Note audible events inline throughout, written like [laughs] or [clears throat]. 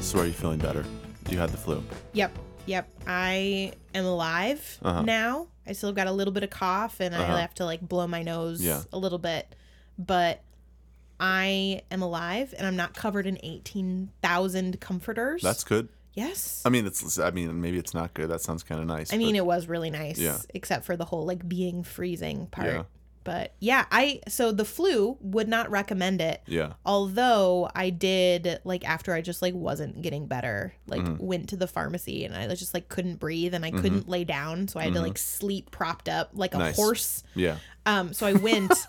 So are you feeling better? You had the flu. Yep. Yep. I am alive Uh-huh. now. I still got a little bit of cough and Uh-huh. I have to like blow my nose Yeah. a little bit. But I am alive and I'm not covered in 18,000 comforters. That's good. yes. I mean, it's. I mean, maybe it's not good. That sounds kind of nice. I mean, it was really nice, Yeah. except for the whole like being freezing part. Yeah. But yeah, I so the flu would not recommend it. yeah. Although I did like after I just like wasn't getting better, like Mm-hmm. went to the pharmacy and I just like couldn't breathe and I couldn't lay down, so I had to like sleep propped up like a Mm-hmm. Nice. horse. Yeah. Um, so I went. [laughs]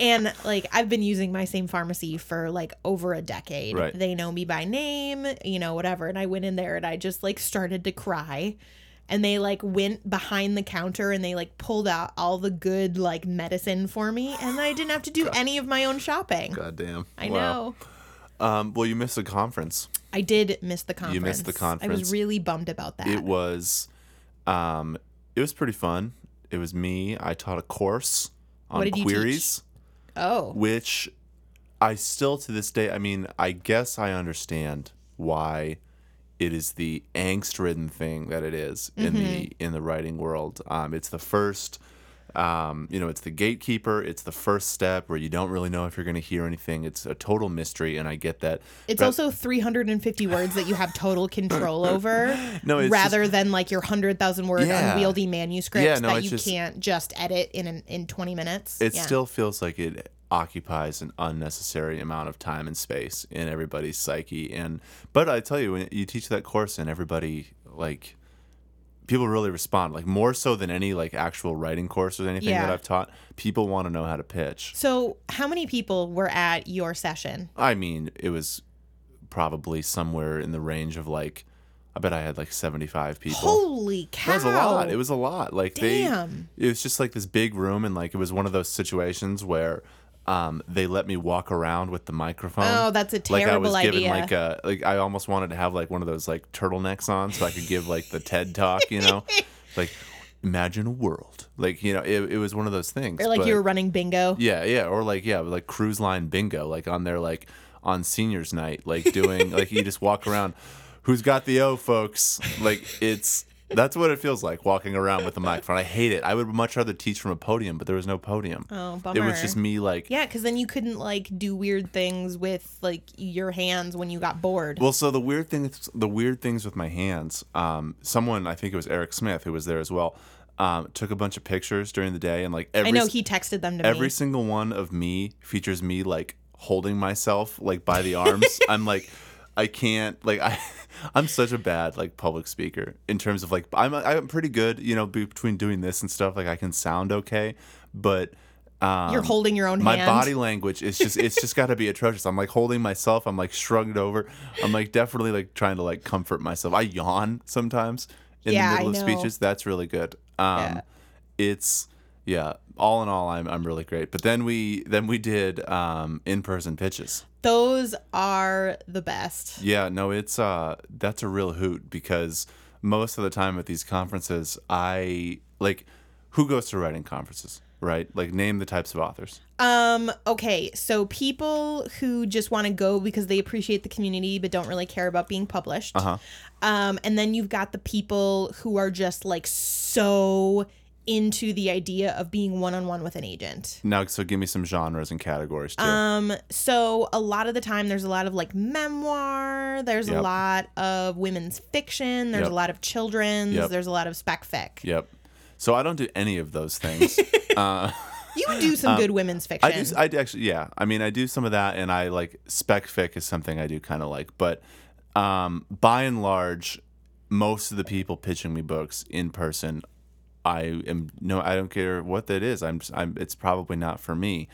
And like I've been using my same pharmacy for like over a decade. Right. They know me by name, you know, whatever. And I went in there and I just like started to cry. And they like went behind the counter and they like pulled out all the good like medicine for me and I didn't have to do any of my own shopping. God damn. I Wow. know. Um, well, you missed the conference. I did miss the conference. You missed the conference. I was really bummed about that. It was, um, it was pretty fun. It was me. I taught a course on What did you queries, oh. which I still to this day. I mean, I guess I understand why it is the angst-ridden thing that it is in the Mm-hmm. in the writing world. Um, it's the first. Um, you know, it's the gatekeeper. It's the first step where you don't really know if you're going to hear anything. It's a total mystery, and I get that. It's But- also 350 words that you have total control over [coughs] No, rather than like your 100,000 word Yeah. unwieldy manuscript Yeah, no, that you just- can't just edit in an, in 20 minutes. it Yeah. still feels like it occupies an unnecessary amount of time and space in everybody's psyche and but i tell you when you teach that course and everybody like people really respond like more so than any like actual writing course or anything that i've taught people want to know how to pitch So, how many people were at your session? i mean it was probably somewhere in the range of like i bet i had like 75 people Holy cow. That was a lot. It was a lot. Like Damn. they, it was just like this big room, and like it was one of those situations where um, they let me walk around with the microphone. Oh, that's a terrible like I was given like a like I almost wanted to have like one of those like turtlenecks on so I could give like the TED talk. You know, [laughs] like imagine a world. Like you know, it, it was one of those things. or like but- you were running bingo. yeah, yeah, or like yeah, like cruise line bingo, like on their like on seniors night, like doing like you just walk around. [laughs] Who's got the O, folks? Like it's that's what it feels like walking around with a microphone. I hate it. I would much rather teach from a podium, but there was no podium. Oh, bummer. it was just me like Yeah, because then you couldn't like do weird things with like your hands when you got bored. Well, so the weird thing, the weird things with my hands. Um, someone, I think it was Eric Smith, who was there as well, um, took a bunch of pictures during the day, and like every I know he texted them to every me. Every single one of me features me like holding myself like by the arms. [laughs] I'm like, I can't like I. [laughs] I'm such a bad like public speaker in terms of like I'm I'm pretty good, you know, between doing this and stuff. Like I can sound okay, but um, You're holding your own my hand. body language is just it's just got to be atrocious. I'm like holding myself. I'm like shrugged over. I'm like definitely like trying to like comfort myself. I yawn sometimes in Yeah, the middle I of know. speeches. That's really good. Um, Yeah. it's yeah. All in all, I'm I'm really great. But then we then we did um, in person pitches. Those are the best. Yeah, no, it's uh that's a real hoot because most of the time at these conferences, I like who goes to writing conferences, right? Like name the types of authors. Um, okay, so people who just want to go because they appreciate the community but don't really care about being published. Uh-huh. Um, and then you've got the people who are just like so into the idea of being one on one with an agent. Now, so give me some genres and categories too. Um, so a lot of the time there's a lot of like memoir, there's a lot of women's fiction, there's Yep. a lot of children's, Yep. there's a lot of spec fic. yep. So I don't do any of those things. [laughs] uh, You would do some good women's fiction. I do. I do actually. Yeah. I mean, I do some of that, and I like spec fic is something I do kind of like. But um, by and large, most of the people pitching me books in person, I am no. I don't care what that is. I'm. Just, I'm. It's probably not for me,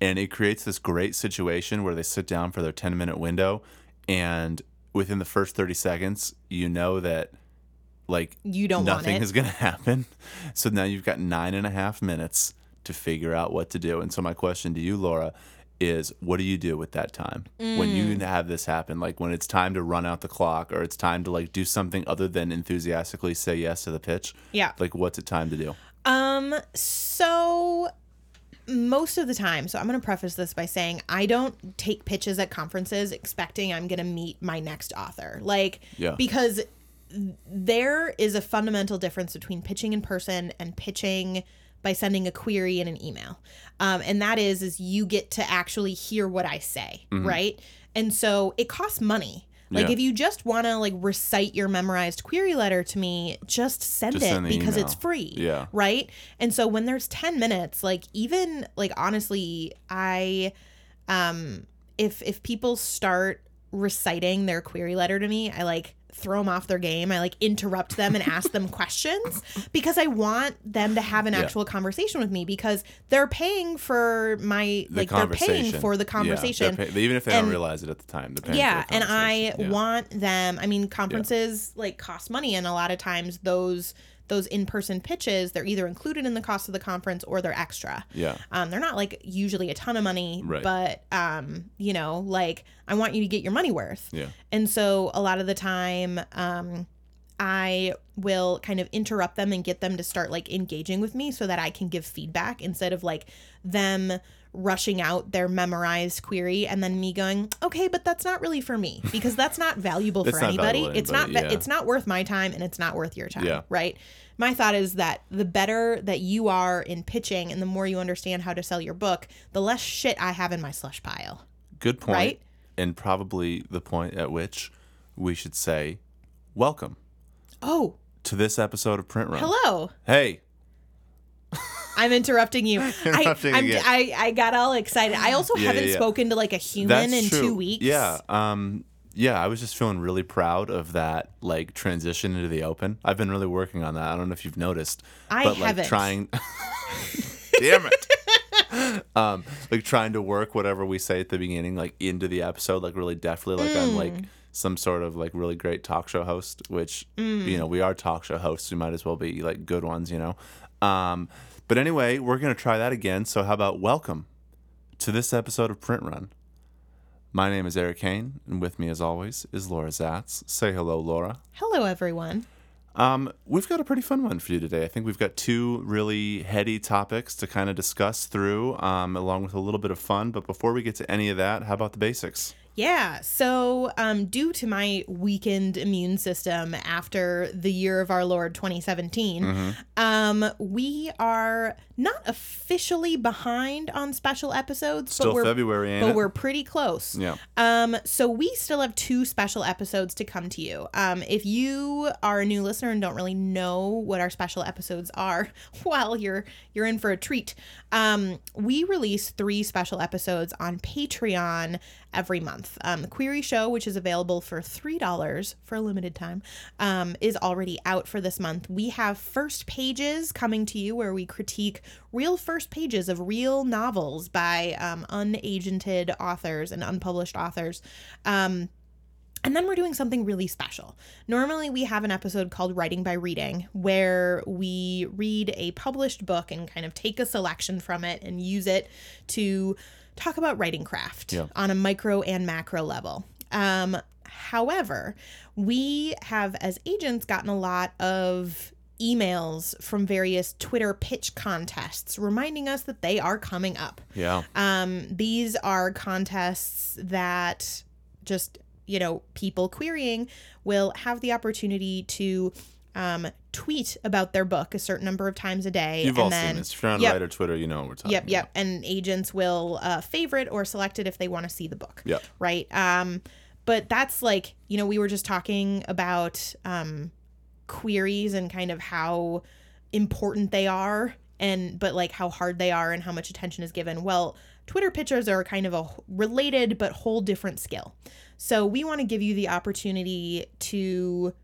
and it creates this great situation where they sit down for their ten minute window, and within the first thirty seconds, you know that like you don't nothing is going [laughs] to happen. So now you've got nine and a half minutes to figure out what to do. And so my question to you, Laura, is what do you do with that time when Mm. you have this happen like when it's time to run out the clock or it's time to like do something other than enthusiastically say yes to the pitch Yeah. like what's it time to do Um, so most of the time, so I'm going to preface this by saying I don't take pitches at conferences expecting I'm going to meet my next author. Like, Yeah. because there is a fundamental difference between pitching in person and pitching by sending a query in an email. Um, and that is, is you get to actually hear what I say, right? And so it costs money. Like Yeah. if you just want to like recite your memorized query letter to me, just send Just it send because it's free. Yeah. Right? And so when there's 10 minutes, like even like honestly, I um if if people start reciting their query letter to me, I like throw them off their game. I like interrupt them and ask them [laughs] questions because I want them to have an Yeah. actual conversation with me because they're paying for my the like they're paying for the conversation they're pay- even if they don't realize it at the time yeah and i. Yeah. want them i mean conferences like cost money and a lot of times those those in-person pitches they're either included in the cost of the conference or they're extra. Yeah. Um, they're not like usually a ton of money Right. but um, you know like i want you to get your money worth. Yeah. And so a lot of the time, um, I will kind of interrupt them and get them to start like engaging with me so that I can give feedback instead of like them rushing out their memorized query and then me going, okay, but that's not really for me because that's not valuable [laughs] for not anybody. valuable It's not. anybody, va- yeah. It's not worth my time and it's not worth your time. Yeah. Right. My thought is that the better that you are in pitching and the more you understand how to sell your book, the less shit I have in my slush pile. good point Right? and probably the point at which we should say welcome Oh, to this episode of print run hello. hey I'm interrupting you. [laughs] Interrupting I, again. I I got all excited. I also Yeah, haven't yeah, spoken to like a human in two weeks. Yeah. Um yeah, I was just feeling really proud of that like transition into the open. I've been really working on that. I don't know if you've noticed. I but like haven't. trying [laughs] [laughs] Damn it. um like trying to work whatever we say at the beginning like into the episode like really deftly like I'm like Mm. some sort of like really great talk show host which you know we are talk show hosts we might as well be like good ones you know um but anyway we're gonna try that again so how about welcome to this episode of Print Run. My name is Erik Hane, and with me, as always, is Laura Zats. Say hello, Laura. Hello, everyone. Um, we've got a pretty fun one for you today. I think we've got two really heady topics to kind of discuss through, um, along with a little bit of fun. But before we get to any of that, how about the basics? Yeah. So, um, due to my weakened immune system after the year of our Lord 2017, Mm-hmm. um, we are not officially behind on special episodes, Still but we're February, but it? we're pretty close. Yeah. Um, so we still have two special episodes to come to you. Um, if you are a new listener and don't really know what our special episodes are, [laughs] well, you're you're in for a treat. Um, we release three special episodes on Patreon every month. Um, the Query Show, which is available for three dollars for a limited time, um, is already out for this month. We have first pages coming to you where we critique real first pages of real novels by um, unagented authors and unpublished authors. Um, and then we're doing something really special. Normally, we have an episode called Writing by Reading, where we read a published book and kind of take a selection from it and use it to talk about writing craft Yeah. on a micro and macro level. Um, however, we have, as agents, gotten a lot of emails from various Twitter pitch contests reminding us that they are coming up. Yeah. Um, these are contests that just, you know, people querying will have the opportunity to um, tweet about their book a certain number of times a day. You've and all then, seen this. If you're on Yep. Reddit Twitter, you know what we're talking Yep, about. yep. And agents will uh, favorite or select it if they want to see the book. Yep. Right. Um, but that's like, you know, we were just talking about um, queries and kind of how important they are and but like how hard they are and how much attention is given. Well, Twitter pitchers are kind of a related but whole different skill. So we want to give you the opportunity to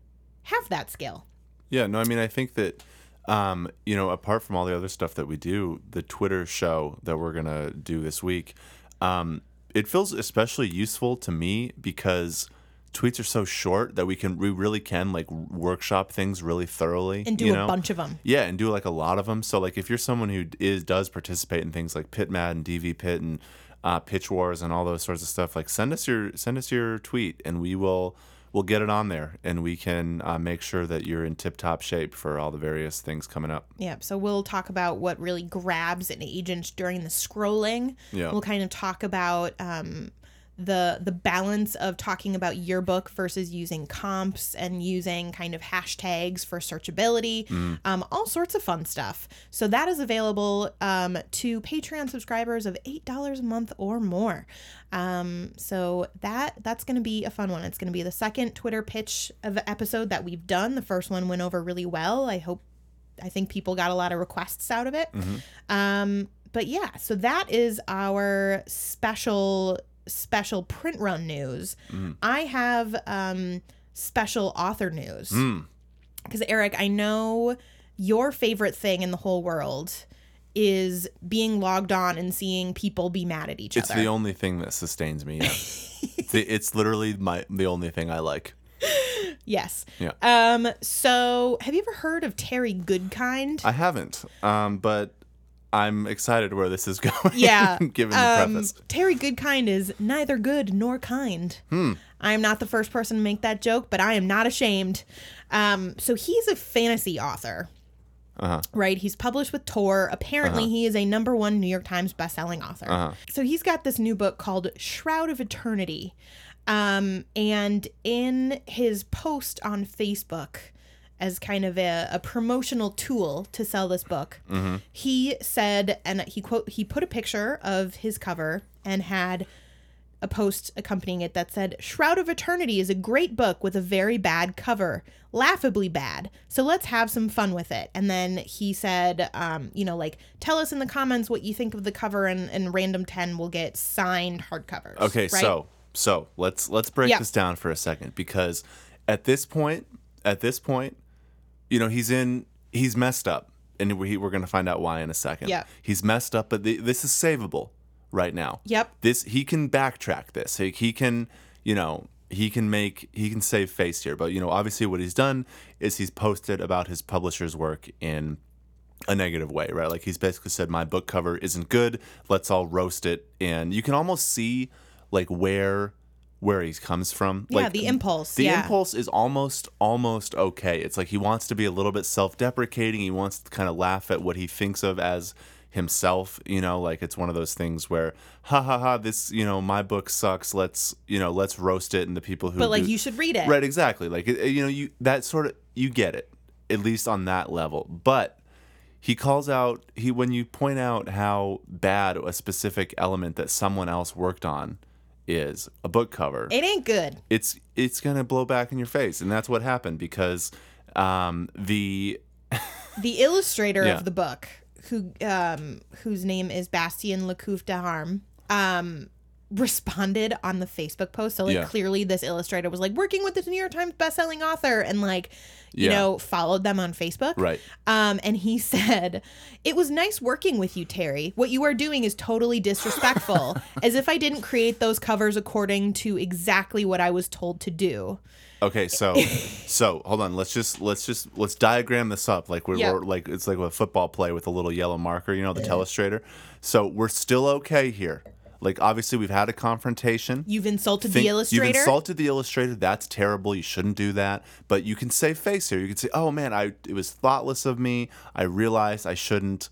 have that skill. Yeah, no, I mean, I think that, um, you know, apart from all the other stuff that we do, the Twitter show that we're going to do this week, um, it feels especially useful to me because tweets are so short that we can, we really can like workshop things really thoroughly. And do you a know? bunch of them. Yeah, and do like a lot of them. So like if you're someone who is does participate in things like PitMad and DV Pit and uh, pitch wars and all those sorts of stuff, like send us your send us your tweet, and we will we'll get it on there, and we can uh, make sure that you're in tip top shape for all the various things coming up. Yeah, so we'll talk about what really grabs an agent during the scrolling. Yeah. We'll kind of talk about um, the the balance of talking about your book versus using comps and using kind of hashtags for searchability, um, all sorts of fun stuff. So that is available um, to Patreon subscribers of eight dollars a month or more. Um, so that that's going to be a fun one. It's going to be the second Twitter pitch of the episode that we've done. The first one went over really well. I hope I think people got a lot of requests out of it. Um, but yeah, so that is our special special print run news. I have um special author news. Mm. Because Eric, I know your favorite thing in the whole world is being logged on and seeing people be mad at each It's other. It's the only thing that sustains me. Yeah. [laughs] it's, it's literally my the only thing I like. yes. Yeah. Um so have you ever heard of Terry Goodkind? I haven't, um, but I'm excited where this is [laughs] going. Yeah. [laughs] given the um, preface. Terry Goodkind is neither good nor kind. Hmm. I am not the first person to make that joke, but I am not ashamed. Um, so he's a fantasy author. Uh-huh. Right, he's published with Tor. Apparently, he is a number one New York Times bestselling author. Uh-huh. So he's got this new book called Shroud of Eternity, um, and in his post on Facebook, as kind of a, a promotional tool to sell this book, he said, and he quote he put a picture of his cover and had a post accompanying it that said, Shroud of Eternity is a great book with a very bad cover, laughably bad. So let's have some fun with it. And then he said, um, you know, like, tell us in the comments what you think of the cover, and, and Random 10 will get signed hardcovers. Okay, right? so so let's let's break Yeah. this down for a second because at this point, at this point, you know he's in he's messed up, and we, we're going to find out why in a second. Yeah. he's messed up, but the, this is savable right now. Yep. This he can backtrack this. He, he can you know he can make he can save face here, but you know obviously what he's done is he's posted about his publisher's work in a negative way, right? Like he's basically said, my book cover isn't good. Let's all roast it, and you can almost see like where where he comes from. Yeah, like, the impulse, The yeah. impulse is almost almost okay. It's like he wants to be a little bit self-deprecating. He wants to kind of laugh at what he thinks of as himself. You know, like it's one of those things where, ha ha ha, this you know my book sucks. Let's you know let's roast it, and the people who But, like, do- you should read it. Right, exactly. Like you know, you that sort of you get it at least on that level. But he calls out he when you point out how bad a specific element that someone else worked on is a book cover. It ain't good. it's it's gonna blow back in your face, and that's what happened because um, the [laughs] The illustrator Yeah. of the book, who um, whose name is Bastien Lecouffe Deharme, um, responded on the Facebook post. So like Yeah. clearly this illustrator was like working with this New York Times bestselling author and like you Yeah. know followed them on Facebook. right. Um, and he [laughs] said, It was nice working with you, Terry. What you are doing is totally disrespectful, [laughs] as if I didn't create those covers according to exactly what I was told to do. Okay, so [laughs] so hold on. Let's just let's just let's diagram this up like we're, Yep. we're like it's like a football play with a little yellow marker, you know, the telestrator. So we're still okay here. Like obviously we've had a confrontation. You've insulted Think- the illustrator. You've insulted the illustrator. That's terrible. You shouldn't do that. But you can save face here. You can say, "Oh man, I it was thoughtless of me. I realized I shouldn't.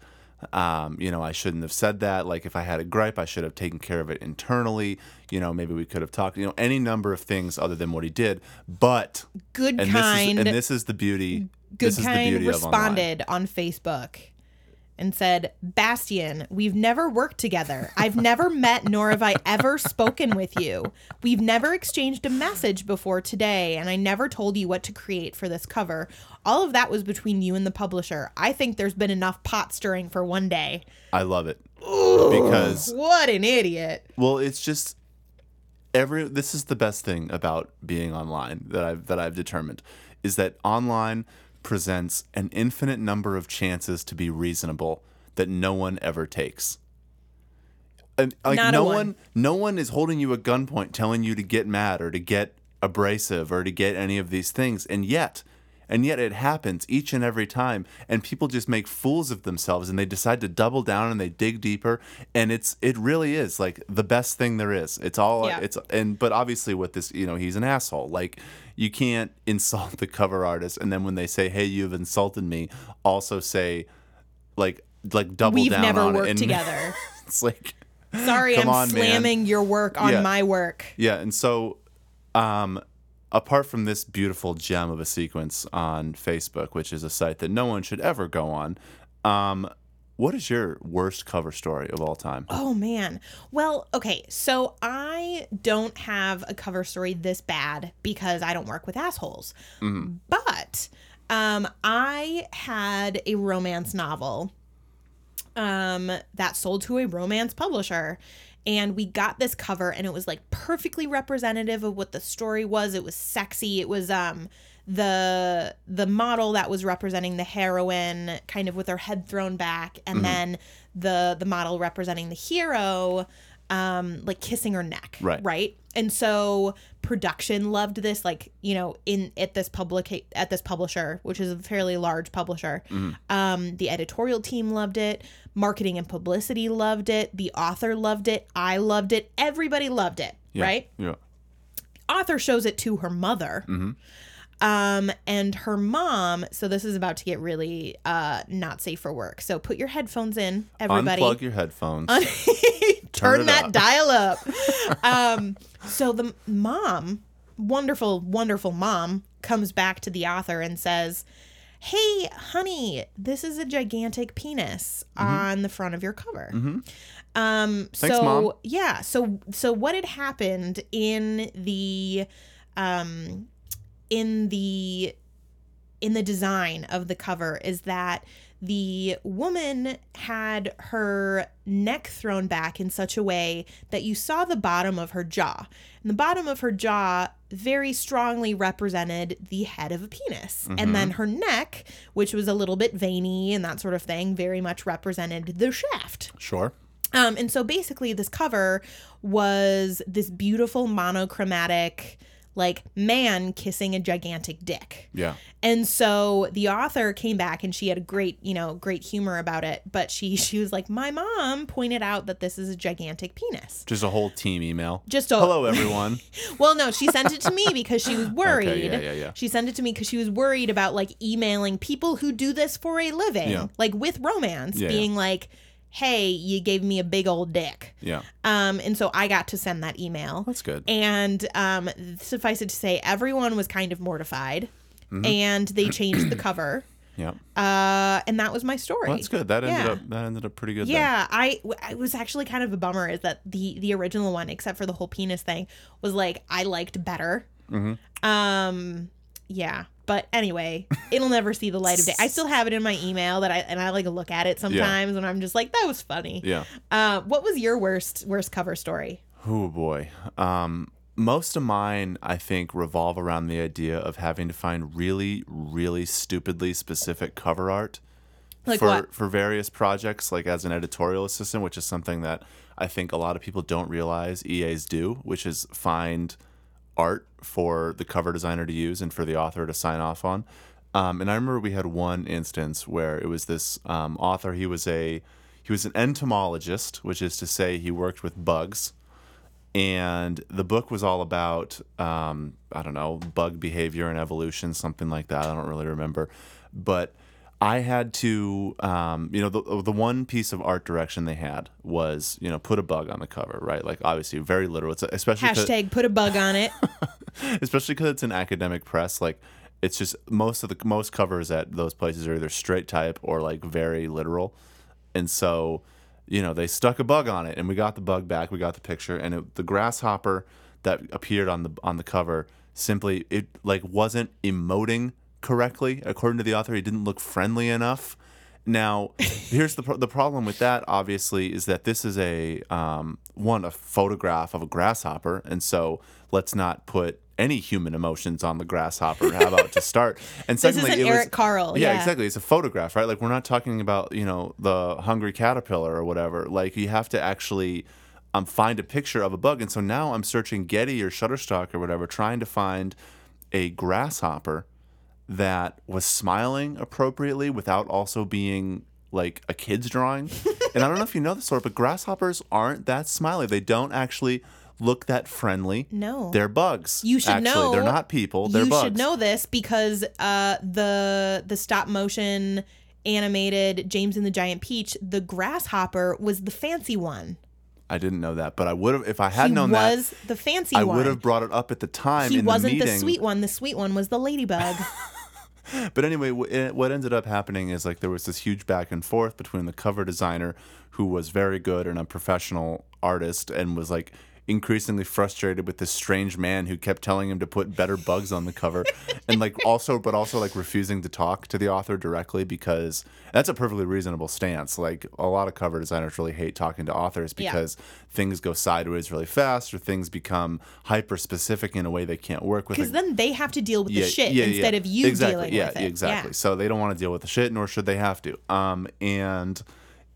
Um, you know, I shouldn't have said that. Like if I had a gripe, I should have taken care of it internally. You know, maybe we could have talked. You know, any number of things other than what he did. But Good and kind. this is and this is the beauty. Good this is the kind beauty of online. responded on Facebook and said, Bastien, we've never worked together. I've never met nor have I ever spoken with you. We've never exchanged a message before today, and I never told you what to create for this cover. All of that was between you and the publisher. I think there's been enough pot stirring for one day. I love it because What an idiot. Well, it's just every this is the best thing about being online that I've that I've determined is that online presents an infinite number of chances to be reasonable that no one ever takes. And like Not no one. one no one is holding you at gunpoint telling you to get mad or to get abrasive or to get any of these things. And yet and yet it happens each and every time and people just make fools of themselves and they decide to double down and they dig deeper and it's it really is like the best thing there is it's all Yeah. it's and but obviously with this you know he's an asshole like you can't insult [laughs] the cover artist and then when they say hey you've insulted me also say like like double We've down never on worked it and [laughs] together. it's like Sorry, Come I'm on, man. slamming your work on Yeah. my work. Yeah, and so um apart from this beautiful gem of a sequence on Facebook, which is a site that no one should ever go on, um what is your worst cover story of all time? Oh man. Well, okay. So I don't have a cover story this bad because I don't work with assholes. But um I had a romance novel um that sold to a romance publisher and we got this cover and it was like perfectly representative of what the story was. It was sexy. It was um the the model that was representing the heroine kind of with her head thrown back and then the the model representing the hero um like kissing her neck Right. right and so production loved this like you know in at this public at this publisher which is a fairly large publisher um the editorial team loved it marketing and publicity loved it the author loved it i loved it everybody loved it Yeah, right Yeah. author shows it to her mother. Um, and her mom, so this is about to get really uh not safe for work. So put your headphones in, everybody. Unplug your headphones. [laughs] Turn it that up. dial up. [laughs] um, so the mom, wonderful, wonderful mom, comes back to the author and says, Hey, honey, this is a gigantic penis on the front of your cover. Um, Mm-hmm. Thanks, so Mom. yeah, so so what had happened in the um in the in the design of the cover is that the woman had her neck thrown back in such a way that you saw the bottom of her jaw. And the bottom of her jaw very strongly represented the head of a penis. And then her neck, which was a little bit veiny and that sort of thing, very much represented the shaft. sure. Um, and so basically, this cover was this beautiful monochromatic, like man kissing a gigantic dick. Yeah. And so the author came back and she had a great, you know, great humor about it. But she [laughs] she was like, my mom pointed out that this is a gigantic penis. Just a whole team email. Just a Hello everyone. [laughs] well, no, she sent it to me because she was [laughs] worried. yeah, yeah, yeah. She sent it to me because she was worried about like emailing people who do this for a living, Yeah. like with romance, Yeah, yeah. being like, "Hey, you gave me a big old dick." yeah. Um, and so I got to send that email. That's good. And um, suffice it to say, everyone was kind of mortified, Mm-hmm. and they [clears throat] changed the cover. Yeah. Uh, and that was my story. Well, that's good. That ended Yeah. up that ended up pretty good. Yeah, I it was actually kind of a bummer is that the the original one, except for the whole penis thing, was like I liked better. Mm-hmm. Um, yeah, but anyway, [laughs] it'll never see the light of day. I still have it in my email that I and I like look at it sometimes, and I'm just like that was funny. Yeah. Uh, what was your worst worst cover story? Oh boy. Um, most of mine, I think, revolve around the idea of having to find really, really stupidly specific cover art Like for what? for various projects, like as an editorial assistant, which is something that I think a lot of people don't realize EAs do, which is find art for the cover designer to use and for the author to sign off on. Um, and I remember we had one instance where it was this um, author. He was a he was an entomologist, which is to say he worked with bugs and the book was all about um, I don't know bug behavior and evolution, something like that. I don't really remember, but I had to, um, you know, the the one piece of art direction they had was, you know, put a bug on the cover, right? Like obviously very literal. It's especially Hashtag put a bug on it. [laughs] especially because it's an academic press. Like it's just most of the most covers at those places are either straight type or like very literal, and so you know they stuck a bug on it, and we got the bug back. We got the picture, and it, the grasshopper that appeared on the on the cover simply it like wasn't emoting correctly according to the author. He didn't look friendly enough. Now, [laughs] here's the pro- the problem with that. Obviously, is that this is a um, one a photograph of a grasshopper, and so let's not put any human emotions on the grasshopper. How about to start? [laughs] And secondly, it was, Carl. Yeah, Yeah, exactly. It's a photograph, right? Like we're not talking about you know the hungry caterpillar or whatever. Like you have to actually um, find a picture of a bug, and so now I'm searching Getty or Shutterstock or whatever, trying to find a grasshopper that was smiling appropriately without also being like a kid's drawing. [laughs] and I don't know if you know this sort, but grasshoppers aren't that smiley. They don't actually look that friendly. No. They're bugs. You should actually. know. They're not people. They're you bugs. should know this because uh, the the stop motion animated James and the Giant Peach, the grasshopper was the fancy one. I didn't know that, but I would have if I had he known that. was the fancy I one. would have brought it up at the time he wasn't the the, sweet one. The sweet one was the ladybug. [laughs] [laughs] But anyway, wh- eh, what ended up happening is like there was this huge back and forth between the cover designer, who was very good and a professional artist, and was like increasingly frustrated with this strange man who kept telling him to put better bugs on the cover, and like also, but also like refusing to talk to the author directly because that's a perfectly reasonable stance. Like a lot of cover designers really hate talking to authors Yeah. because things go sideways really fast or things become hyper specific in a way they can't work with. Because then they have to deal with the shit yeah, instead of you exactly. dealing yeah, with it. Exactly. So they don't want to deal with the shit, nor should they have to. Um, and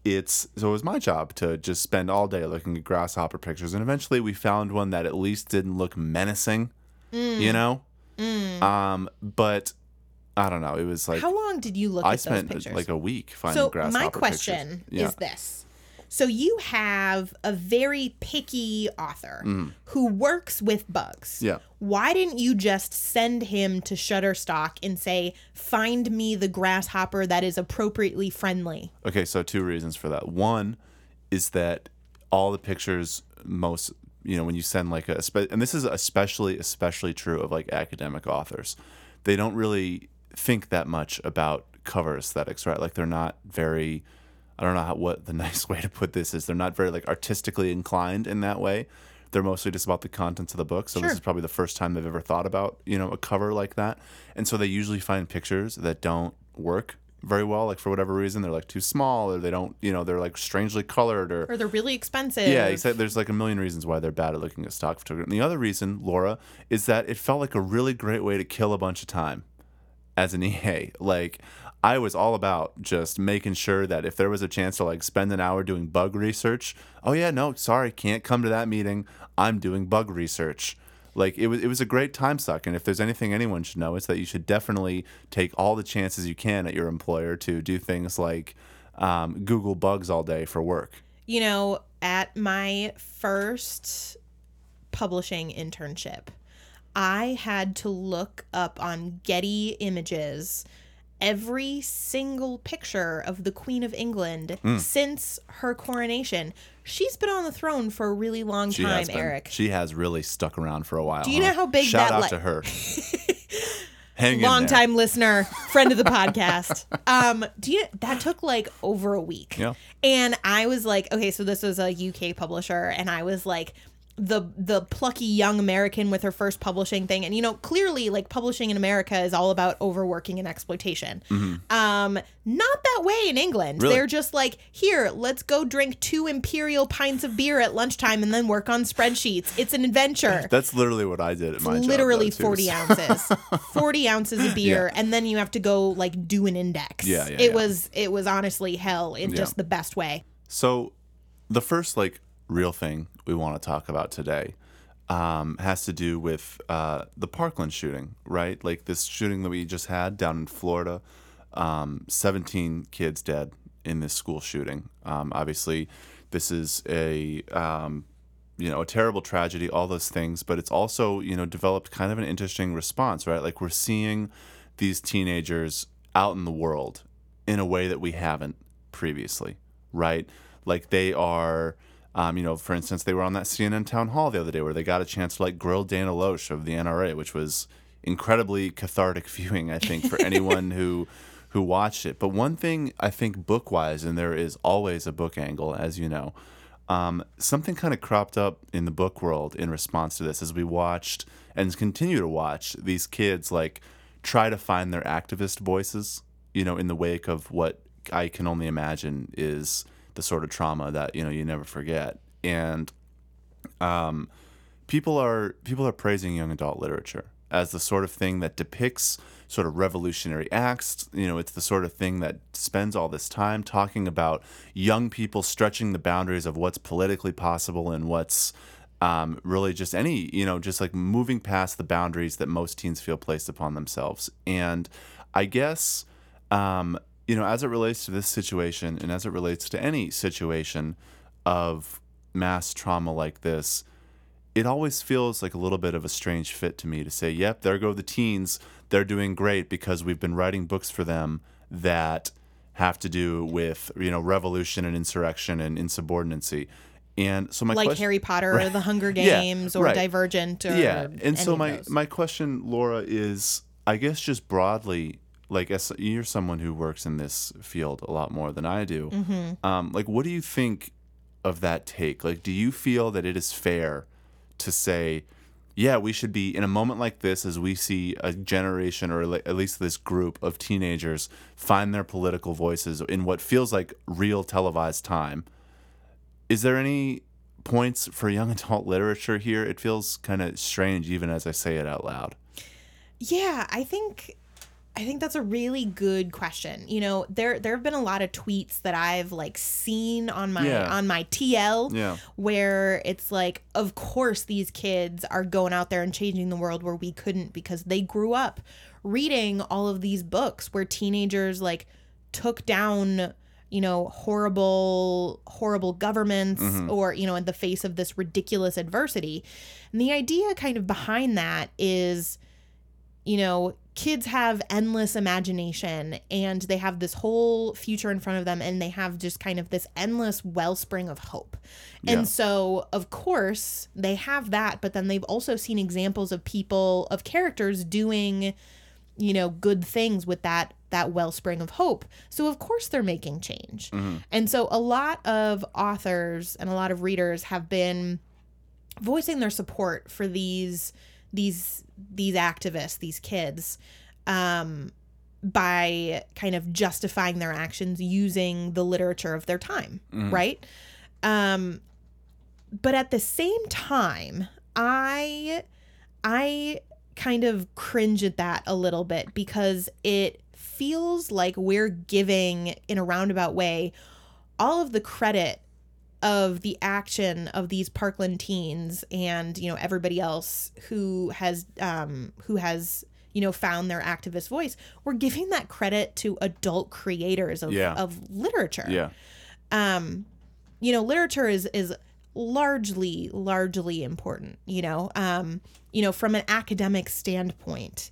it's so it was my job to just spend all day looking at grasshopper pictures, and eventually we found one that at least didn't look menacing. Mm. You know. Um, but I don't know. It was like How long did you look I at spent those pictures? like a week finding so grasshopper my pictures. question Yeah. is this so you have a very picky author who works with bugs Mm. Yeah. why didn't you just send him to shutterstock and say find me the grasshopper that is appropriately friendly Okay, so two reasons for that. One is that all the pictures, most you know, when you send like a, and this is especially especially true of like academic authors, they don't really think that much about cover aesthetics, right? Like they're not very. I don't know how, what the [laughs] nice way to put this is. They're not very like artistically inclined in that way. They're mostly just about the contents of the book. So Sure. this is probably the first time they've ever thought about you know a cover like that. And so they usually find pictures that don't work very well. Like for whatever reason, they're like too small, or they don't you know they're like strangely colored, or or they're really expensive yeah, except there's like a million reasons why they're bad at looking at stock photography. And the other reason, Laura, is that it felt like a really great way to kill a bunch of time as an EA. Like I was all about just making sure that if there was a chance to like spend an hour doing bug research, oh yeah, no, sorry, can't come to that meeting. I'm doing bug research. Like it was it was a great time suck. And if there's anything anyone should know, it's that you should definitely take all the chances you can at your employer to do things like um, Google bugs all day for work. you know, at my first publishing internship, I had to look up on Getty Images every single picture of the Queen of England Hmm. since her coronation. She's been on the throne for a really long She time. Eric. She has really stuck around for a while. Do you huh? know how big Shout that out li- to her. [laughs] Hang long time listener, friend of the podcast. [laughs] Um, do you that took like over a week. Yeah. And I was like, okay, so this was a UK publisher, and I was like the the plucky young American with her first publishing thing. And you know, clearly like publishing in America is all about overworking and exploitation. Um, not that way in England. Really? They're just like, here, let's go drink two imperial pints of beer at lunchtime and then work on spreadsheets. It's an adventure [laughs] That's literally what I did at my job. literally though, 40 ounces [laughs] 40 ounces of beer and then you have to go like do an index Yeah, yeah, it yeah. was it was honestly hell in Yeah. just the best way So, the first like real thing we want to talk about today um, has to do with uh, the Parkland shooting, right? Like this shooting that we just had down in Florida. Um, 17 kids dead in this school shooting. Um, obviously, this is a um, you know a terrible tragedy, all those things, but it's also you know developed kind of an interesting response, right? Like we're seeing these teenagers out in the world in a way that we haven't previously, right? Like they are, um, you know, for instance, they were on that CNN town hall the other day where they got a chance to like grill Dana Loesch of the NRA, which was incredibly cathartic [laughs] viewing, I think, for anyone who [laughs] who watched it. But one thing I think book wise, and there is always a book angle, as you know, um, something kind of cropped up in the book world in response to this as we watched and continue to watch these kids like try to find their activist voices, you know, in the wake of what I can only imagine is the sort of trauma that, you know, you never forget. And um, people are people are praising young adult literature as the sort of thing that depicts sort of revolutionary acts. You know, it's the sort of thing that spends all this time talking about young people stretching the boundaries of what's politically possible and what's um, really just any, you know, just like moving past the boundaries that most teens feel placed upon themselves. And I guess, um, you know, as it relates to this situation and as it relates to any situation of mass trauma like this, it always feels like a little bit of a strange fit to me to say, yep, there go the teens. They're doing great because we've been writing books for them that have to do with, you know, revolution and insurrection and insubordinacy. And so my like question, Harry Potter or the Hunger [laughs] Yeah, Games or right. Divergent or yeah and so my my question laura is i guess just broadly like as you're someone who works in this field a lot more than i do Mm-hmm. um, like what do you think of that take like do you feel that it is fair to say yeah we should be in a moment like this as we see a generation or at least this group of teenagers find their political voices in what feels like real televised time is there any points for young [laughs] adult literature here? It feels kind of strange even as I say it out loud. Yeah, I think I think that's a really good question. You know, there there have been a lot of tweets that I've like seen on my Yeah. on my TL Yeah. where it's like of course these kids are going out there and changing the world where we couldn't because they grew up reading all of these books where teenagers like took down you know horrible horrible governments mm-hmm. or you know in the face of this ridiculous adversity and the idea kind of behind that is you know, kids have endless imagination and they have this whole future in front of them and they have just kind of this endless wellspring of hope. Yeah. And so, of course, they have that, but then they've also seen examples of people, of characters doing you know good things with that that wellspring of hope so of course they're making change mm-hmm. and so a lot of authors and a lot of readers have been voicing their support for these these these activists these kids um by kind of justifying their actions using the literature of their time right? Um but at the same time i i kind of cringe at that a little bit because it feels like we're giving in a roundabout way all of the credit of the action of these Parkland teens and you know everybody else who has um who has you know found their activist voice we're giving that credit to adult creators of, Yeah. of literature Yeah. um you know literature is is largely largely important you know um you know from an academic standpoint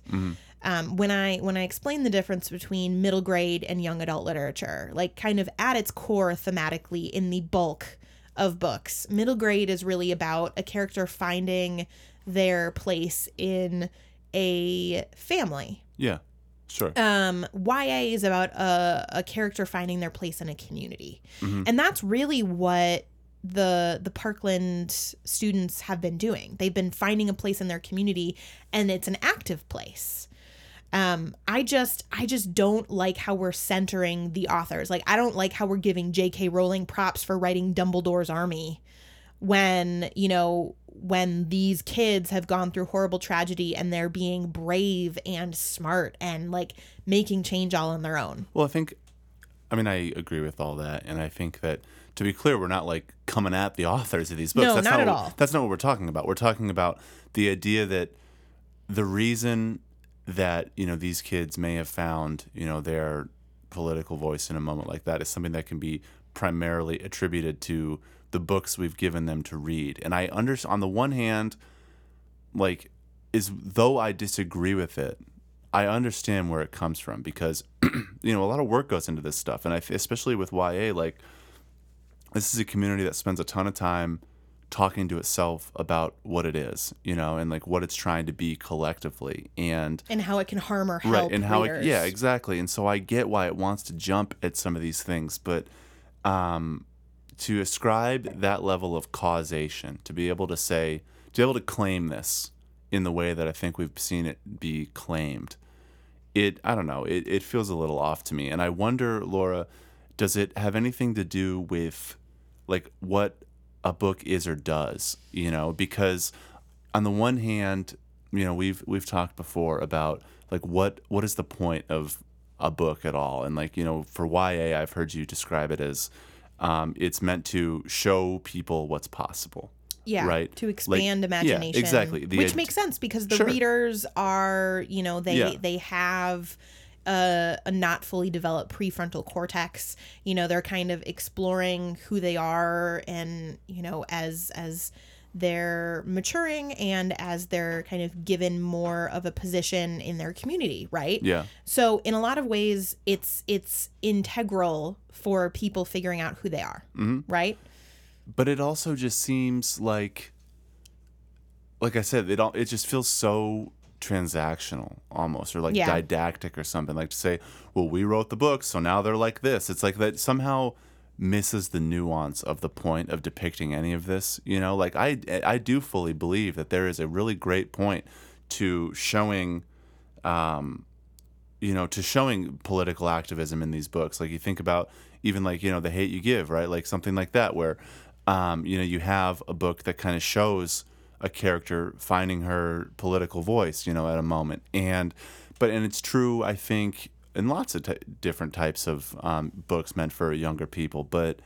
um, when I when I explain the difference between middle grade and young adult literature, like kind of at its core thematically in the bulk of books, middle grade is really about a character finding their place in a family. Yeah. Sure. Um, YA is about a, a character finding their place in a community, and that's really what the the Parkland students have been doing. They've been finding a place in their community, and it's an active place um i just i just don't like how we're centering the authors like i don't like how we're giving jk rowling props for writing dumbledore's army when you know when these kids have gone through horrible tragedy and they're being brave and smart and like making change all on their own Well, I think, I mean, I agree with all that, and I think that to be clear, we're not like coming at the authors of these books. No, that's not at all. That's not what we're talking about. We're talking about the idea that the reason that you know these kids may have found you know their political voice in a moment like that is something that can be primarily attributed to the books we've given them to read. And I under on the one hand, like is though I disagree with it, I understand where it comes from because [clears throat] you know a lot of work goes into this stuff, and I especially with YA, like this is a community that spends a ton of time talking to itself about what it is, you know, and like what it's trying to be collectively, and and how it can harm or help right and how it, yeah exactly and so i get why it wants to jump at some of these things but um to ascribe that level of causation to be able to say to be able to claim this in the way that i think we've seen it be claimed it i don't know it, it feels a little off to me and i wonder laura does it have anything to do with like what a book is or does you know because on the one hand you know we've we've talked before about like what what is the point of a book at all and like you know for YA I've heard you describe it as um, it's meant to show people what's possible yeah, right? to Like- expand yeah, imagination. exactly. The which id- makes sense because the Sure. readers are, you know, they Yeah. they have a, a not fully developed prefrontal cortex. You know, they're kind of exploring who they are, and you know, as as they're maturing and as they're kind of given more of a position in their community, right? Yeah. So in a lot of ways, it's it's integral for people figuring out who they are, Mm-hmm. right? but it also just seems like like i said it all it just feels so transactional almost or like Yeah. didactic or something. Like to say well we wrote the book so now they're like this. It's like that somehow misses the nuance of the point of depicting any of this you know? Like i i do fully believe that there is a really great point to showing um you know to showing political activism in these books. Like you think about even like you know the hate you give right? Like something like that where um you know you have a book that kind of shows a character finding her political voice you know at a moment and but and it's true i think in lots of t- different types of um, books meant for younger people but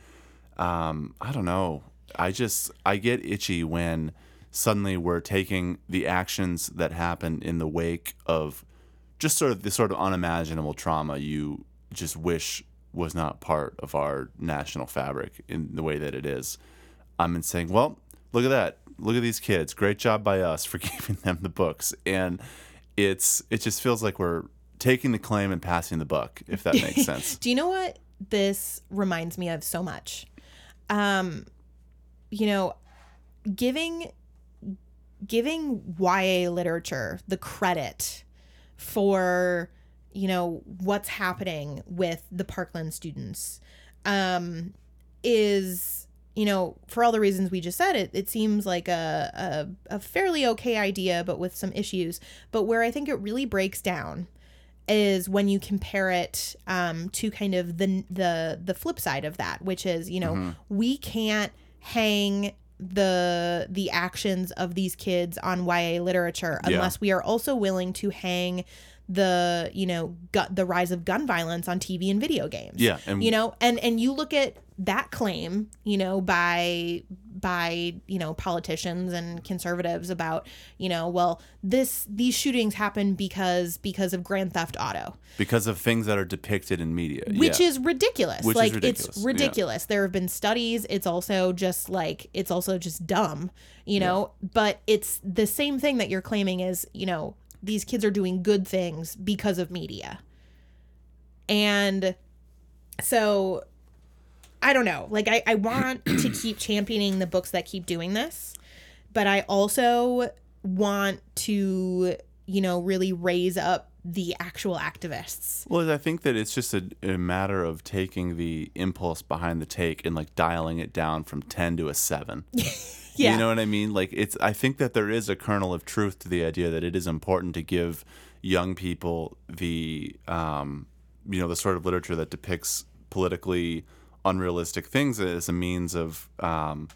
um, I don't know. I just I get itchy when suddenly we're taking the actions that happen in the wake of just sort of the sort of unimaginable trauma you just wish was not part of our national fabric in the way that it is. I'm in saying, well, look at that. Look at these kids. Great job by us for [laughs] giving them the books. And it's it just feels like we're taking the claim and passing the buck, if that makes [laughs] sense. Do you know what this reminds me of so much? Um, you know, giving giving YA literature the credit for you know what's happening with the Parkland students um, is you know for all the reasons we just said it it seems like a, a a fairly okay idea but with some issues but where I think it really breaks down is when you compare it um, to kind of the the the flip side of that, which is you know we can't hang the the actions of these kids on YA literature Yeah. unless we are also willing to hang the you know gu- the rise of gun violence on TV and video games. Yeah, and- you know, and and you look at that claim, you know, by by you know politicians and conservatives about you know well this these shootings happen because because of Grand Theft Auto Because of things that are depicted in media. which yeah. is ridiculous. Which is like ridiculous, it's yeah. ridiculous. There have been studies. It's also just like it's also just dumb, you know. But it's the same thing that you're claiming is you know these kids are doing good things because of media, and so I don't know. Like I I want to keep championing the books that keep doing this, but I also want to you know really raise up the actual activists. Well, I think that it's just a, a matter of taking the impulse behind the take and like dialing it down from 10 to a 7. [laughs] Yeah. You know what I mean? Like it's I think that there is a kernel of truth to the idea that it is important to give young people the um you know the sort of literature that depicts politically unrealistic things as a means of um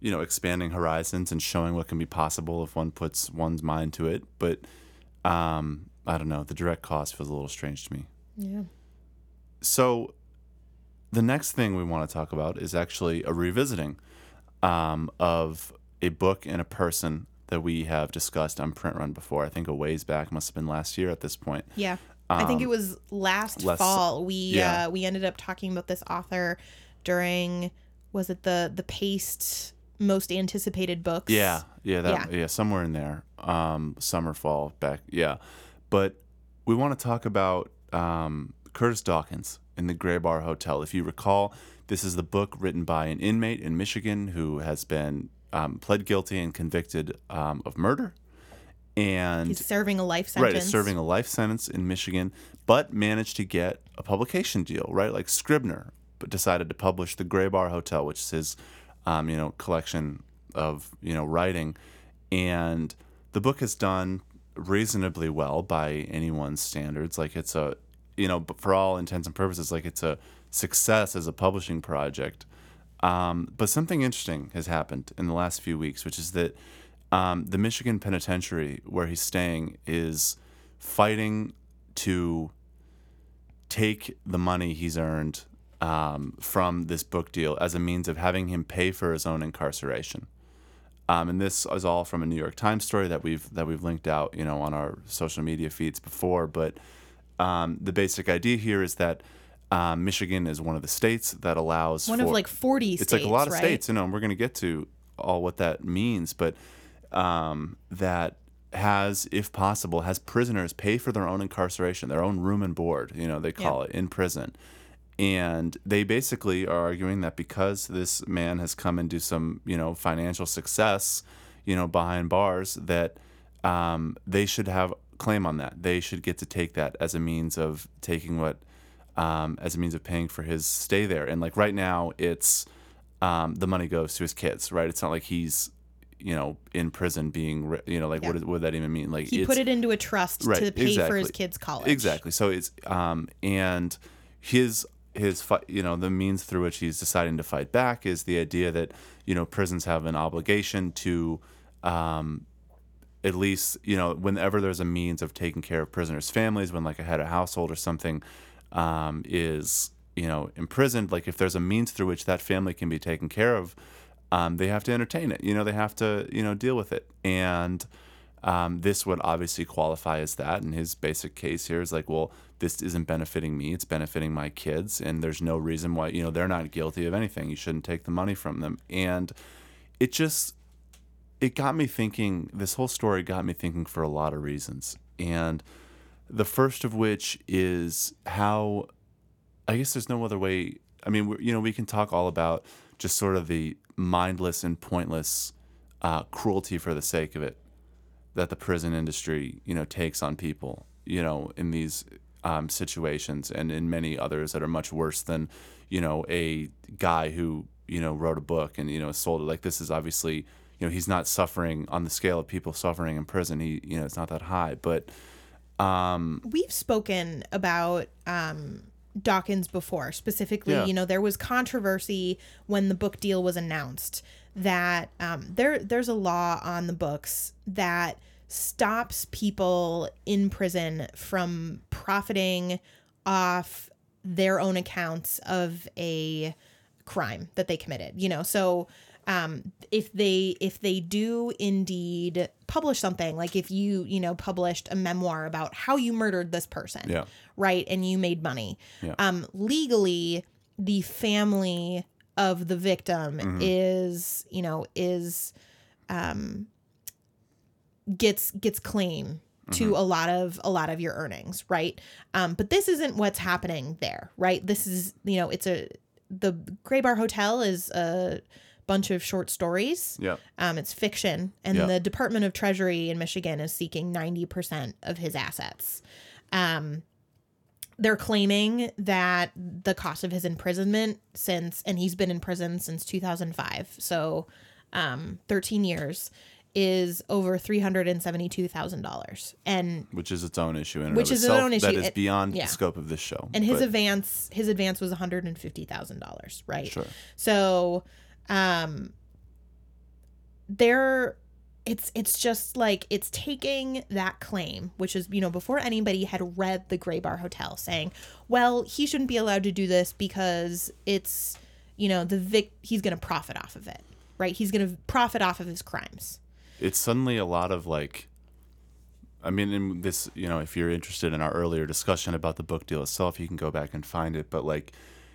you know expanding horizons and showing what can be possible if one puts one's mind to it but um i don't know the direct cost feels a little strange to me Yeah. so the next thing we want to talk about is actually a revisiting um, of a book and a person that we have discussed on print run before i think a ways back must have been last year at this point Yeah. I think it was last Um, last- fall. We yeah. uh, we ended up talking about this author during was it the the Paste most anticipated books? Yeah, yeah, that, Yeah. yeah, somewhere in there, um, summer, fall, back, yeah. But we want to talk about um, Curtis Dawkins in the Graybar Hotel. If you recall, this is the book written by an inmate in Michigan who has been um, pled guilty and convicted um, of murder, and He's serving a life sentence. Right, is serving a life sentence in Michigan, but managed to get a publication deal, right? Like Scribner, but decided to publish the Graybar Hotel, which is his, um, you know, collection of you know writing, and the book has done reasonably well by anyone's standards. Like it's a, you know, but for all intents and purposes, like it's a success as a publishing project. Um, but something interesting has happened in the last few weeks, which is that um, the Michigan penitentiary where he's staying is fighting to take the money he's earned um, from this book deal as a means of having him pay for his own incarceration. Um, and this is all from a New York Times story that we've that we've linked out, you know, on our social media feeds before. But um, the basic idea here is that um, Michigan is one of the states that allows One for, of like 40 states. it's like a lot of right? states, you know, and we're going to get to all what that means, but um, that has, if possible, has prisoners pay for their own incarceration, their own room and board, you know, they call it in prison. And they basically are arguing that because this man has come into some, you know, financial success, you know, behind bars, that um, they should have claim on that. They should get to take that as a means of taking what, um, as a means of paying for his stay there. And like right now, it's um, the money goes to his kids, right? It's not like he's, you know, in prison being, you know, like what, Yeah. what would that even mean? Like He put it into a trust Right, to pay for his kids' college. Exactly. So it's um and his his fi- you know the means through which he's deciding to fight back is the idea that you know prisons have an obligation to um at least you know whenever there's a means of taking care of prisoners' families when like a head of household or something um is you know imprisoned like if there's a means through which that family can be taken care of um, they have to entertain it you know they have to you know deal with it and um, this would obviously qualify as that. And his basic case here is like, well, this isn't benefiting me; it's benefiting my kids, and there's no reason why you know they're not guilty of anything. You shouldn't take the money from them. And it just it got me thinking. This whole story got me thinking for a lot of reasons, and the first of which is how I guess there's no other way. I mean, you know, we can talk all about just sort of the mindless and pointless uh, cruelty for the sake of it that the prison industry, you know, takes on people, you know, in these um, situations and in many others that are much worse than, you know, a guy who, you know, wrote a book and, you know, sold it. Like this is obviously, you know, he's not suffering on the scale of people suffering in prison. He, you know, it's not that high, but We've spoken about um, Dawkins before. Specifically, Yeah. you know, there was controversy when the book deal was announced that um, there there's a law on the books that stops people in prison from profiting off their own accounts of a crime that they committed you know so um if they if they do indeed publish something like if you you know published a memoir about how you murdered this person Yeah. right and you made money Yeah. um legally the family of the victim Mm-hmm. is you know is um gets gets claim to Mm-hmm. a lot of a lot of your earnings right um but this isn't what's happening there right this is you know it's a the graybar hotel is a bunch of short stories yeah, um, it's fiction, and Yeah. the Department of Treasury in Michigan is seeking 90% of his assets. Um, they're claiming that the cost of his imprisonment since, and he's been in prison since 2005, so um, 13 years, is over $372,000. And which is its own issue in and Which is its own issue. that is It- beyond yeah. the scope of this show. and his But- advance his advance was $150,000, right? Sure. So, um there it's it's just like it's taking that claim, which is, you know, before anybody had read the Graybar Hotel saying, well, he shouldn't be allowed to do this because it's, you know, the vic he's going to profit off of it. Right? He's going to profit off of his crimes. it's suddenly a lot of like i mean in this you know if you're interested in our earlier discussion about the book deal itself you can go back and find it but like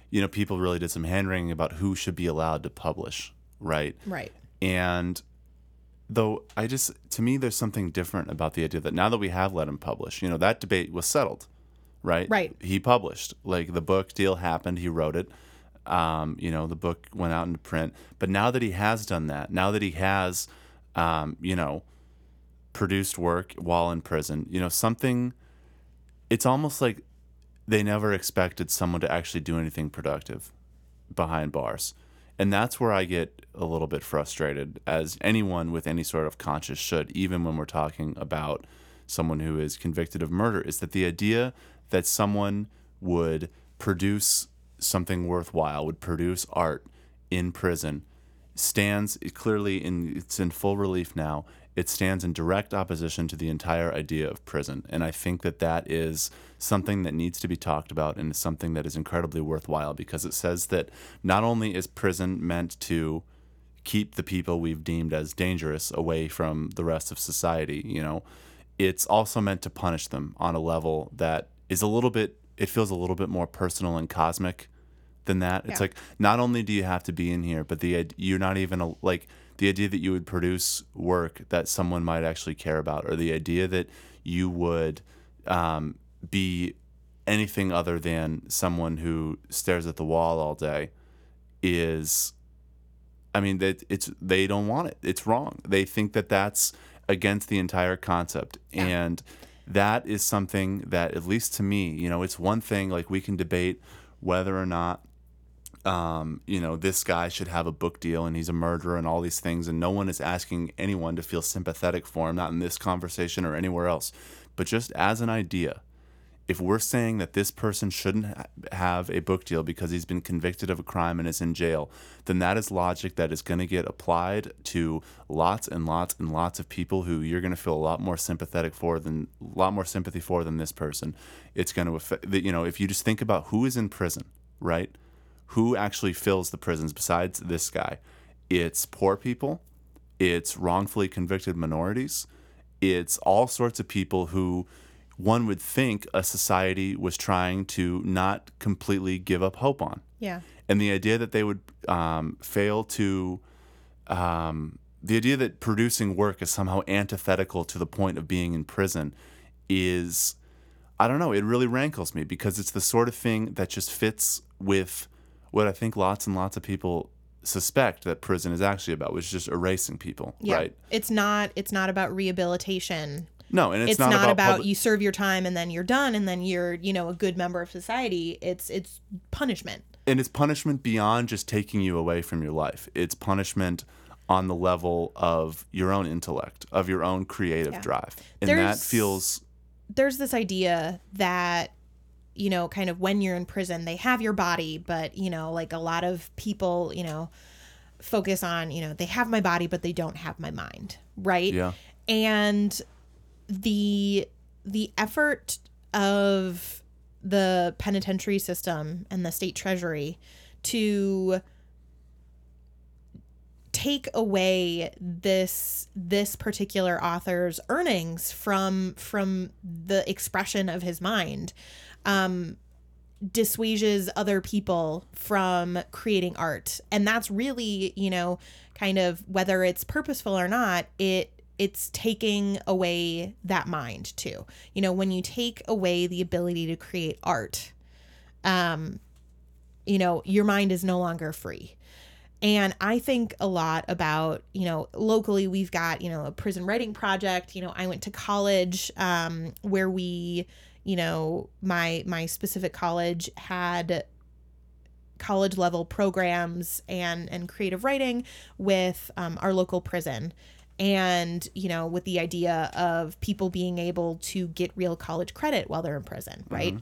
you know people really did some hand wringing about who should be allowed to publish right? Right. and though i just to me there's something different about the idea that now that we have let him publish you know that debate was settled right? Right. he published. Like the book deal happened. He wrote it. Um, you know the book went out into print. But now that he has done that now that he has um, you know produced work while in prison you know something it's almost like they never expected someone to actually do anything productive behind bars. And that's where i get a little bit frustrated as anyone with any sort of conscience should even when we're talking about someone who is convicted of murder is that the idea that someone would produce something worthwhile would produce art in prison stands clearly in it's in full relief now it stands in direct opposition to the entire idea of prison and i think that that is something that needs to be talked about and is something that is incredibly worthwhile because it says that not only is prison meant to keep the people we've deemed as dangerous away from the rest of society. You know, it's also meant to punish them on a level that is a little bit. It feels a little bit more personal and cosmic than that. It's like not only do you have to be in here, but the you're not even a, like the idea that you would produce work that someone might actually care about, or the idea that you would um, be anything other than someone who stares at the wall all day is I mean that it's they don't want it. It's wrong. They think that that's against the entire concept. And that is something that at least to me, you know, it's one thing like we can debate whether or not um, you know, this guy should have a book deal and he's a murderer and all these things. And no one is asking anyone to feel sympathetic for him, not in this conversation or anywhere else. But just as an idea, if we're saying that this person shouldn't ha- have a book deal because he's been convicted of a crime and is in jail, then that is logic that is going to get applied to lots and lots and lots of people who you're going to feel a lot more sympathetic for than a lot more sympathy for than this person. It's going to affect, you know, if you just think about who is in prison, right? Who actually fills the prisons besides this guy? It's poor people, it's wrongfully convicted minorities, it's all sorts of people who one would think a society was trying to not completely give up hope on. Yeah. And the idea that they would um, fail to, um, the idea that producing work is somehow antithetical to the point of being in prison is, I don't know, it really rankles me because it's the sort of thing that just fits with what I think lots and lots of people suspect that prison is actually about, which is just erasing people, Yeah. right? It's not it's not about rehabilitation. No, and it's, It's, not, about, public- you serve your time and then you're done and then you're, you know, a good member of society. It's it's punishment. and it's punishment beyond just taking you away from your life. It's punishment on the level of your own intellect, of your own creative Yeah. drive. And that feels there's this idea that you know kind of when you're in prison they have your body but you know like a lot of people you know focus on you know they have my body but they don't have my mind right yeah. and the the effort of the penitentiary system and the state treasury to take away this this particular author's earnings from from the expression of his mind um dissuages other people from creating art. And that's really you know kind of whether it's purposeful or not it it's taking away that mind too. You know when you take away the ability to create art um you know your mind is no longer free and I think a lot about, you know, locally we've got, you know, a prison writing project. You know, I went to college um, where we, you know, my my specific college had college level programs and and creative writing with um, our local prison. And you know with the idea of people being able to get real college credit while they're in prison right?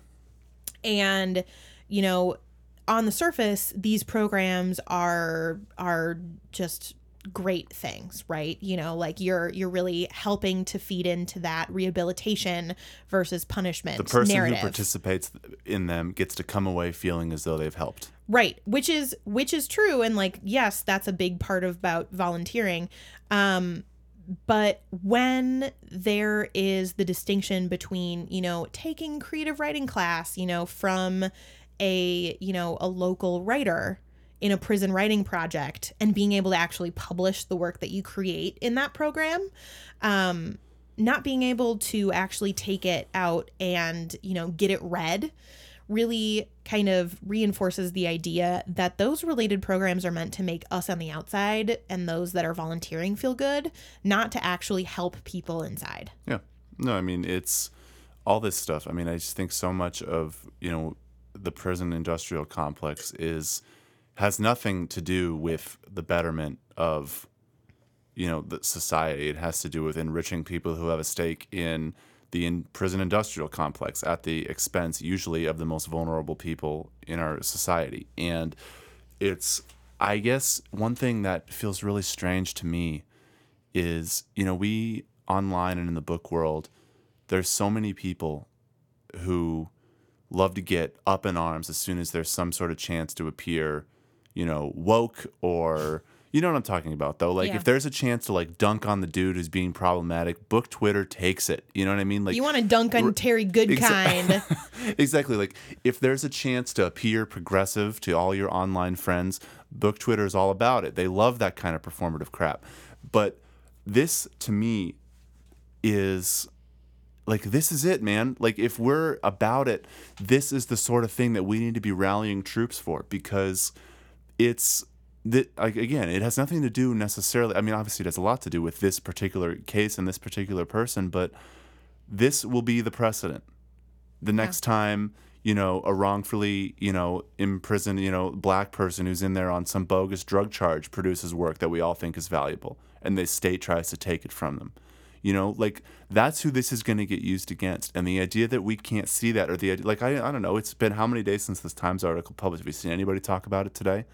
And you know on the surface these programs are are just great things right you know like you're you're really helping to feed into that rehabilitation versus punishment The person narrative who participates in them gets to come away feeling as though they've helped. right which is which is true and like yes that's a big part of about volunteering um but when there is the distinction between you know taking creative writing class you know from a you know a local writer in a prison writing project and being able to actually publish the work that you create in that program um not being able to actually take it out and you know get it read really kind of reinforces the idea that those related programs are meant to make us on the outside and those that are volunteering feel good, not to actually help people inside. Yeah. No, I mean it's all this stuff. I mean, I just think so much of, you know, the prison industrial complex is has nothing to do with the betterment of you know, the society. It has to do with enriching people who have a stake in the in prison industrial complex at the expense usually of the most vulnerable people in our society. And it's I guess one thing that feels really strange to me is, you know, we online and in the book world, there's so many people who love to get up in arms as soon as there's some sort of chance to appear, you know, woke or, You know what I'm talking about, though. Like, Yeah. if there's a chance to like dunk on the dude who's being problematic, book Twitter takes it. You know what I mean? Like, You want to dunk on Terry Goodkind. [laughs] exactly. Like, if there's a chance to appear progressive to all your online friends, book Twitter is all about it. They love that kind of performative crap. But this, to me, is like this is it man. Like if we're about it this is the sort of thing that we need to be rallying troops for because it's that like again it has nothing to do necessarily i mean obviously it has a lot to do with this particular case and this particular person but this will be the precedent. The next time you know a wrongfully you know imprisoned you know black person who's in there on some bogus drug charge produces work that we all think is valuable and the state tries to take it from them you know like that's who this is going to get used against. And the idea that we can't see that or the like I, I don't know it's been how many days since this times article published? Have you seen anybody talk about it today?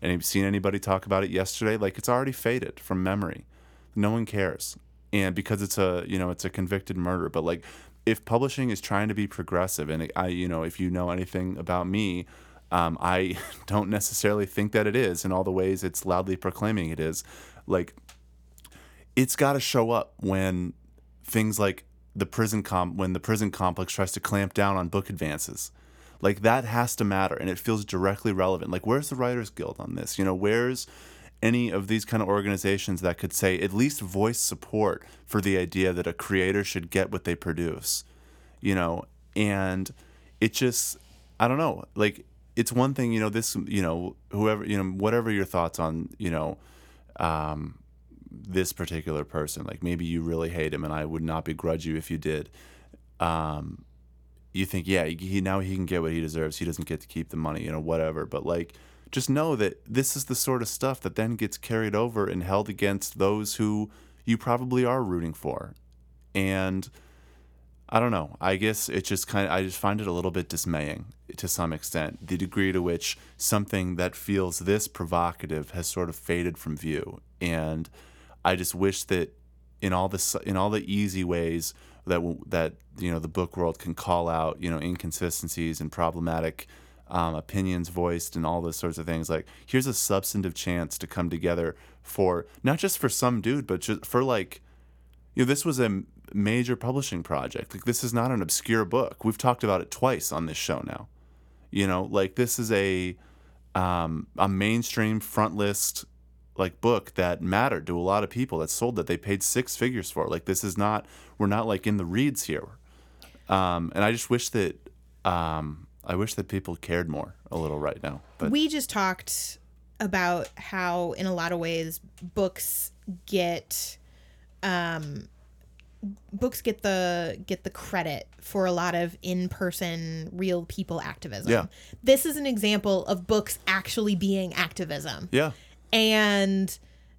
And have you seen anybody talk about it yesterday? Like it's already faded from memory. No one cares. And because it's a you know it's a convicted murder but like if publishing is trying to be progressive and i you know if you know anything about me um, i [laughs] don't necessarily think that it is in all the ways it's loudly proclaiming it is. Like it's got to show up when things like the prison com when the prison complex tries to clamp down on book advances. Like that has to matter and it feels directly relevant. Like where's the writers guild on this? You know where's any of these kind of organizations that could say at least voice support for the idea that a creator should get what they produce you know? And it just i don't know like it's one thing you know this you know whoever you know whatever your thoughts on you know um this particular person like maybe you really hate him and i would not begrudge you if you did. Um you think yeah he now he can get what he deserves. He doesn't get to keep the money you know whatever. But like just know that this is the sort of stuff that then gets carried over and held against those who you probably are rooting for. And i don't know. I guess it just kind of i just find it a little bit dismaying to some extent the degree to which something that feels this provocative has sort of faded from view. And i just wish that in all this in all the easy ways that that you know the book world can call out you know inconsistencies and problematic um, opinions voiced and all those sorts of things like here's a substantive chance to come together for not just for some dude but just for like you know this was a major publishing project. Like this is not an obscure book. We've talked about it twice on this show now. You know like this is a um, a mainstream front list like book that mattered to a lot of people that sold that they paid six figures for like this is not we're not like in the reads here um, and i just wish that um, i wish that people cared more a little right now but we just talked about how in a lot of ways books get um books get the get the credit for a lot of in-person real people activism. Yeah. This is an example of books actually being activism. yeah And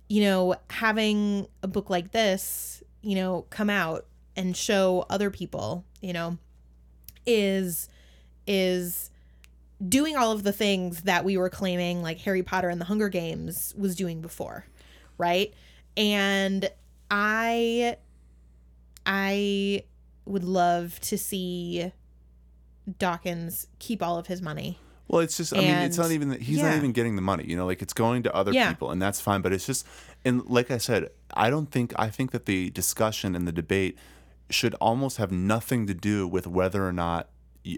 you know, having a book like this, you know, come out and show other people, you know, is is doing all of the things that we were claiming like Harry Potter and the Hunger Games was doing before, right? And I I would love to see Dawkins keep all of his money. Well, it's just, I mean, it's not even that he's not even getting the money, you know, like it's going to other Yeah. people and that's fine. But it's just, and like I said, I don't think, I think that the discussion and the debate should almost have nothing to do with whether or not,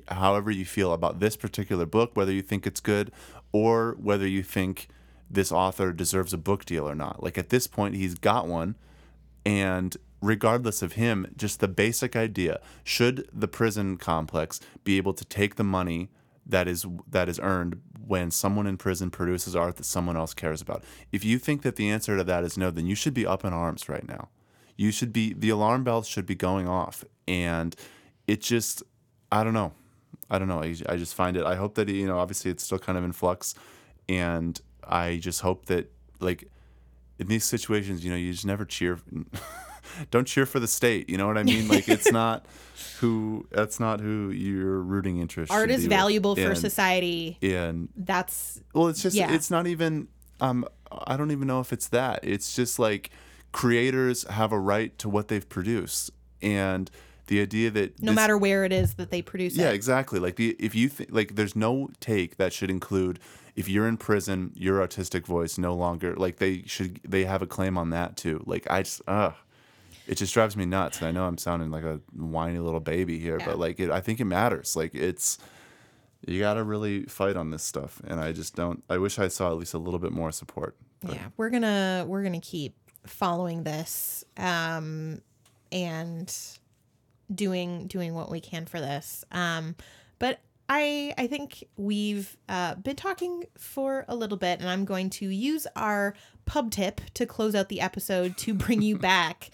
however you feel about this particular book, whether you think it's good or whether you think this author deserves a book deal or not. Like at this point, he's got one. And regardless of him, just the basic idea should the prison complex be able to take the money that is that is earned when someone in prison produces art that someone else cares about? If you think that the answer to that is no, then you should be up in arms right now. You should be the alarm bells should be going off, and it just I don't know. I don't know. I, I just find it. I hope that you know. Obviously, it's still kind of in flux, and I just hope that like in these situations, you know, you just never cheer. [laughs] don't cheer for the state. You know what I mean? Like it's [laughs] not who. That's not who your rooting interest. Art is be with. valuable for And- society. And That's well, it's just Yeah. it's not even um I don't even know if it's that. It's just like creators have a right to what they've produced and the idea that no this- matter where it is that they produce yeah it. exactly like the if you think like there's no take that should include if you're in prison your autistic voice no longer like they should they have a claim on that too like i just uh it just drives me nuts and i know i'm sounding like a whiny little baby here Yeah. but like it, i think it matters. Like it's you gotta really fight on this stuff and i just don't i wish i saw at least a little bit more support. But yeah we're gonna we're gonna keep following this um and doing doing what we can for this. Um but i i think we've uh, been talking for a little bit and i'm going to use our pub tip to close out the episode to bring you [laughs] back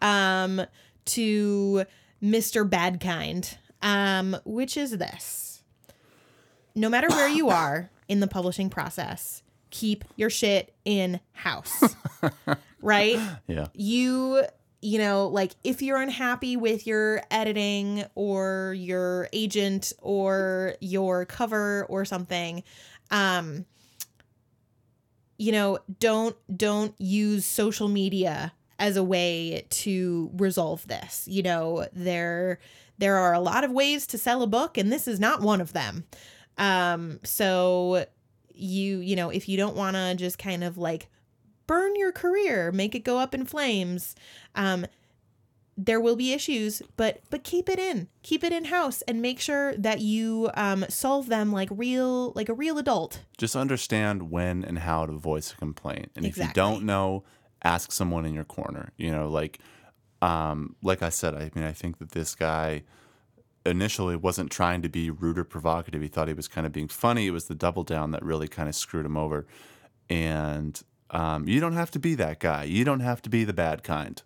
um to mr badkind um which is this. No matter where you are in the publishing process keep your shit in house. [laughs] Right? Yeah. You you know like if you're unhappy with your editing or your agent or your cover or something um you know don't don't use social media as a way to resolve this. You know there there are a lot of ways to sell a book and this is not one of them. Um so you you know if you don't want to just kind of like burn your career make it go up in flames um there will be issues but but keep it in keep it in house and make sure that you um solve them like real like a real adult. Just understand when and how to voice a complaint and if you don't know ask someone in your corner you know like um like i said i mean i think that this guy initially wasn't trying to be rude or provocative he thought he was kind of being funny it was the double down that really kind of screwed him over and um, you don't have to be that guy. You don't have to be the bad kind.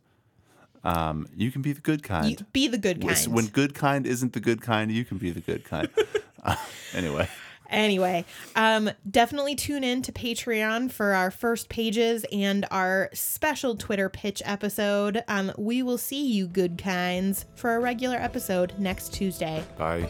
Um, you can be the good kind. you be the good kind. when good kind isn't the good kind you can be the good kind. [laughs] Uh, anyway. Anyway, um, definitely tune in to Patreon for our first pages and our special Twitter pitch episode. Um, we will see you, good kinds, for a regular episode next Tuesday. bye